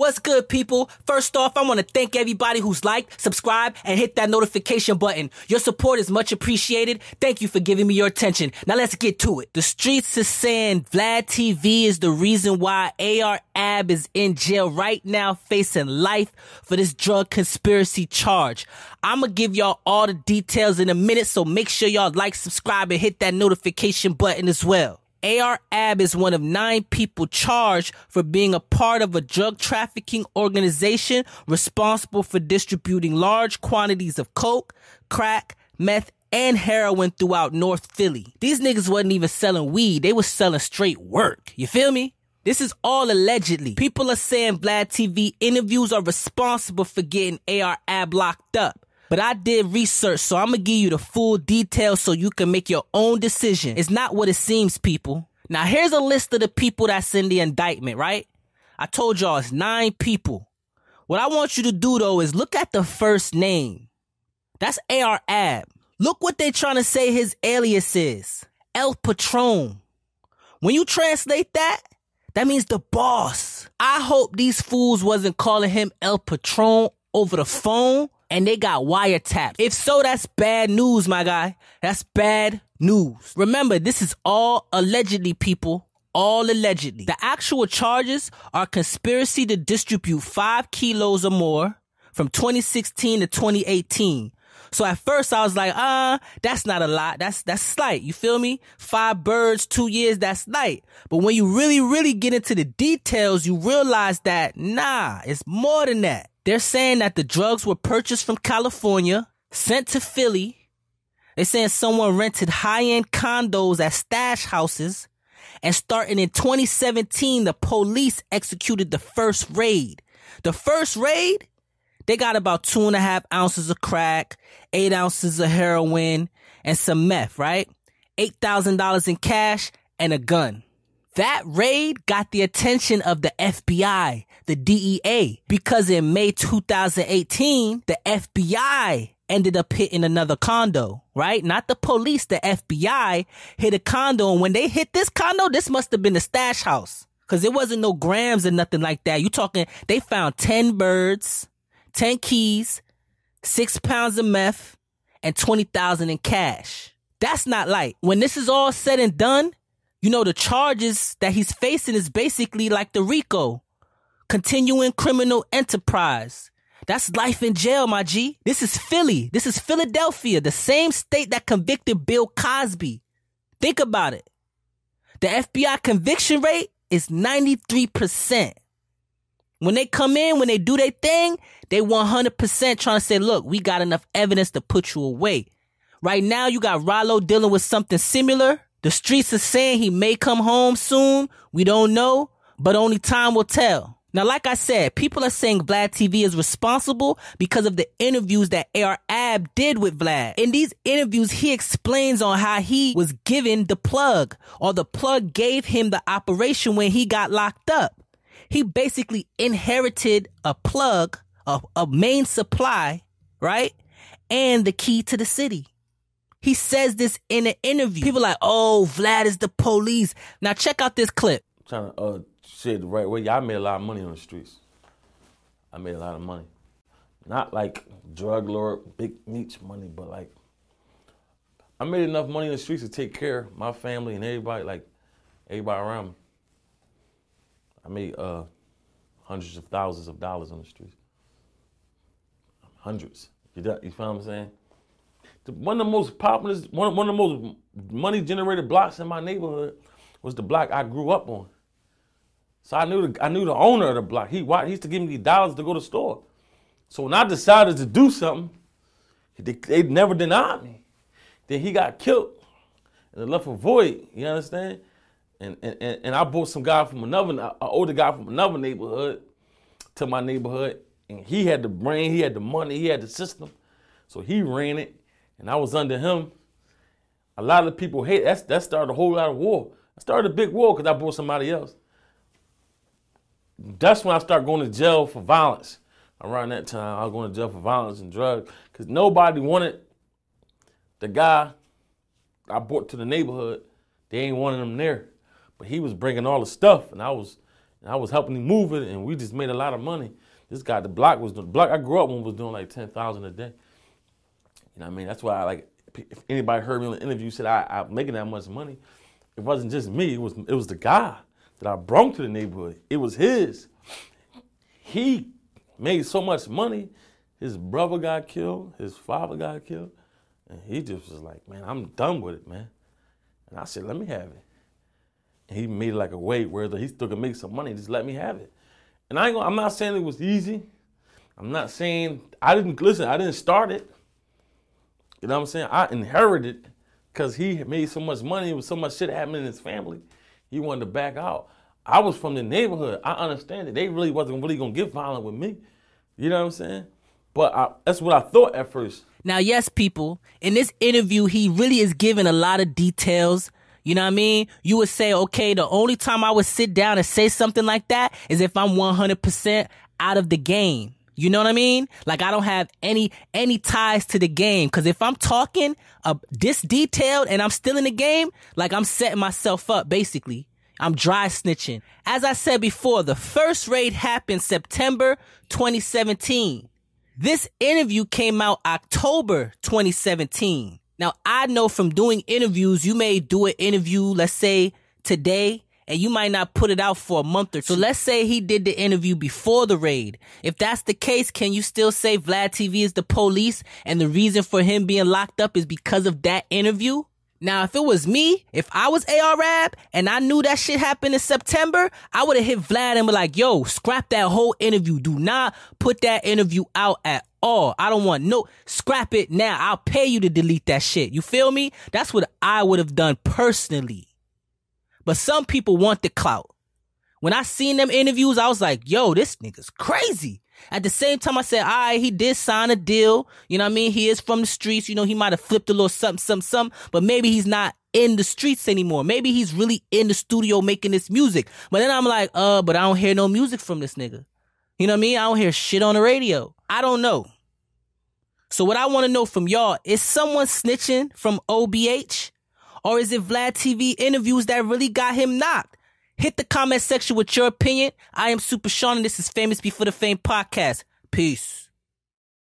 What's good, people? First off, I want to thank everybody who's liked, subscribed, and hit that notification button. Your support is much appreciated. Thank you for giving me your attention. Now let's get to it. The streets is saying Vlad TV is the reason why AR Ab is in jail right now facing life for this drug conspiracy charge. I'm gonna give y'all all the details in a minute, so make sure y'all like, subscribe, and hit that notification button as well. AR Ab is one of nine people charged for being a part of a drug trafficking organization responsible for distributing large quantities of coke, crack, meth, and heroin throughout North Philly. These niggas wasn't even selling weed, they was selling straight work. You feel me? This is all allegedly. People are saying Vlad TV interviews are responsible for getting AR Ab locked up. But I did research, so I'm gonna give you the full details so you can make your own decision. It's not what it seems, people. Now, here's a list of the people that's in the indictment, right? I told y'all it's nine people. What I want you to do though is look at the first name. That's AR Ab. Look what they trying to say his alias is. El Patron. When you translate that, that means the boss. I hope these fools wasn't calling him El Patron over the phone and they got wiretapped. If so, that's bad news, my guy. That's bad news. Remember, this is all allegedly, people. All allegedly. The actual charges are conspiracy to distribute five kilos or more from 2016 to 2018. So at first I was like, uh, that's not a lot. That's, that's slight. You feel me? Five birds, two years, that's light. But when you really, really get into the details, you realize that nah, it's more than that. They're saying that the drugs were purchased from California, sent to Philly. They're saying someone rented high-end condos at stash houses. And starting in 2017, the police executed the first raid. The first raid, they got about two and a half ounces of crack, eight ounces of heroin, and some meth, right? $8,000 in cash and a gun. That raid got the attention of the FBI, the DEA, because in May 2018, the FBI ended up hitting another condo, right? Not the police, the FBI hit a condo. And when they hit this condo, this must have been the stash house. Cause it wasn't no grams or nothing like that. You talking, they found 10 birds, 10 keys, six pounds of meth, and 20,000 in cash. That's not light. When this is all said and done, you know, the charges that he's facing is basically like the RICO, continuing criminal enterprise. That's life in jail, my G. This is Philly. This is Philadelphia, the same state that convicted Bill Cosby. Think about it. The FBI conviction rate is 93%. When they come in, when they do their thing, they 100% trying to say, look, we got enough evidence to put you away. Right now, you got Rollo dealing with something similar. The streets are saying he may come home soon. We don't know, but only time will tell. Now, like I said, people are saying Vlad TV is responsible because of the interviews that AR Ab did with Vlad. In these interviews, he explains on how he was given the plug or the plug gave him the operation when he got locked up. He basically inherited a plug, a, a main supply, right? And the key to the city. He says this in an interview. People like, oh, Vlad is the police. Now check out this clip. I'm trying to uh, say the right way. I made a lot of money on the streets. I made a lot of money. Not like drug lord, Big Meech money, but like I made enough money in the streets to take care of my family and everybody, like everybody around me. Made uh, hundreds of thousands of dollars on the streets. Hundreds. You, got, you feel what I'm saying? one of the most popular, one, one of the most money generated blocks in my neighborhood was the block I grew up on. So I knew the, I knew the owner of the block. He, he used to give me dollars to go to the store. So when I decided to do something, they, they never denied me. Then he got killed and left a void. You understand? And, and, and I brought some guy from another, an older guy from another neighborhood to my neighborhood. And he had the brain, he had the money, he had the system. So he ran it and I was under him. A lot of people hate that's that started a whole lot of war. I started a big war because I brought somebody else. That's when I started going to jail for violence. Around that time, I was going to jail for violence and drugs because nobody wanted the guy I brought to the neighborhood. They ain't wanting him there, but he was bringing all the stuff, and I was And I was helping him move it, and we just made a lot of money. This guy, the block was the block I grew up on was doing like ten thousand a day. You know what I mean? That's why I like if anybody heard me on the interview said I, I'm making that much money, it wasn't just me. It was it was the guy that I brought to the neighborhood. It was his. He made so much money. His brother got killed. His father got killed, and he just was like, "Man, I'm done with it, man." And I said, "Let me have it." He made like a way where he still could make some money. Just let me have it. And I ain't gonna, I'm not saying it was easy. I'm not saying I didn't listen. I didn't start it. You know what I'm saying? I inherited because he made so much money. It was so much shit happening in his family. He wanted to back out. I was from the neighborhood. I understand it. They really wasn't really gonna get violent with me. You know what I'm saying? But I, that's what I thought at first. Now, yes, people, in this interview, he really is giving a lot of details. You know what I mean? You would say, okay, the only time I would sit down and say something like that is if I'm 100% out of the game. You know what I mean? Like I don't have any any ties to the game cuz if I'm talking uh, this detailed and I'm still in the game, like I'm setting myself up basically. I'm dry snitching. As I said before, the first raid happened September 2017. This interview came out October 2017. Now, I know from doing interviews, you may do an interview, let's say today, and you might not put it out for a month or two. So let's say he did the interview before the raid. If that's the case, can you still say Vlad TV is the police and the reason for him being locked up is because of that interview? Now, if it was me, if I was AR Ab and I knew that shit happened in September, I would have hit Vlad and be like, yo, scrap that whole interview. Do not put that interview out at all. I don't want no, scrap it now. I'll pay you to delete that shit. You feel me? That's what I would have done personally. But some people want the clout. When I seen them interviews, I was like, yo, this nigga's crazy. At the same time, I said, all right, he did sign a deal. You know what I mean? He is from the streets. You know, he might have flipped a little something, something, something, but maybe he's not in the streets anymore. Maybe he's really in the studio making this music. But then I'm like, uh, but I don't hear no music from this nigga. You know what I mean? I don't hear shit on the radio. I don't know. So what I want to know from y'all, is someone snitching from OBH? Or is it Vlad TV interviews that really got him knocked? Hit the comment section with your opinion. I am Super Sean and this is Famous Before the Fame podcast. Peace.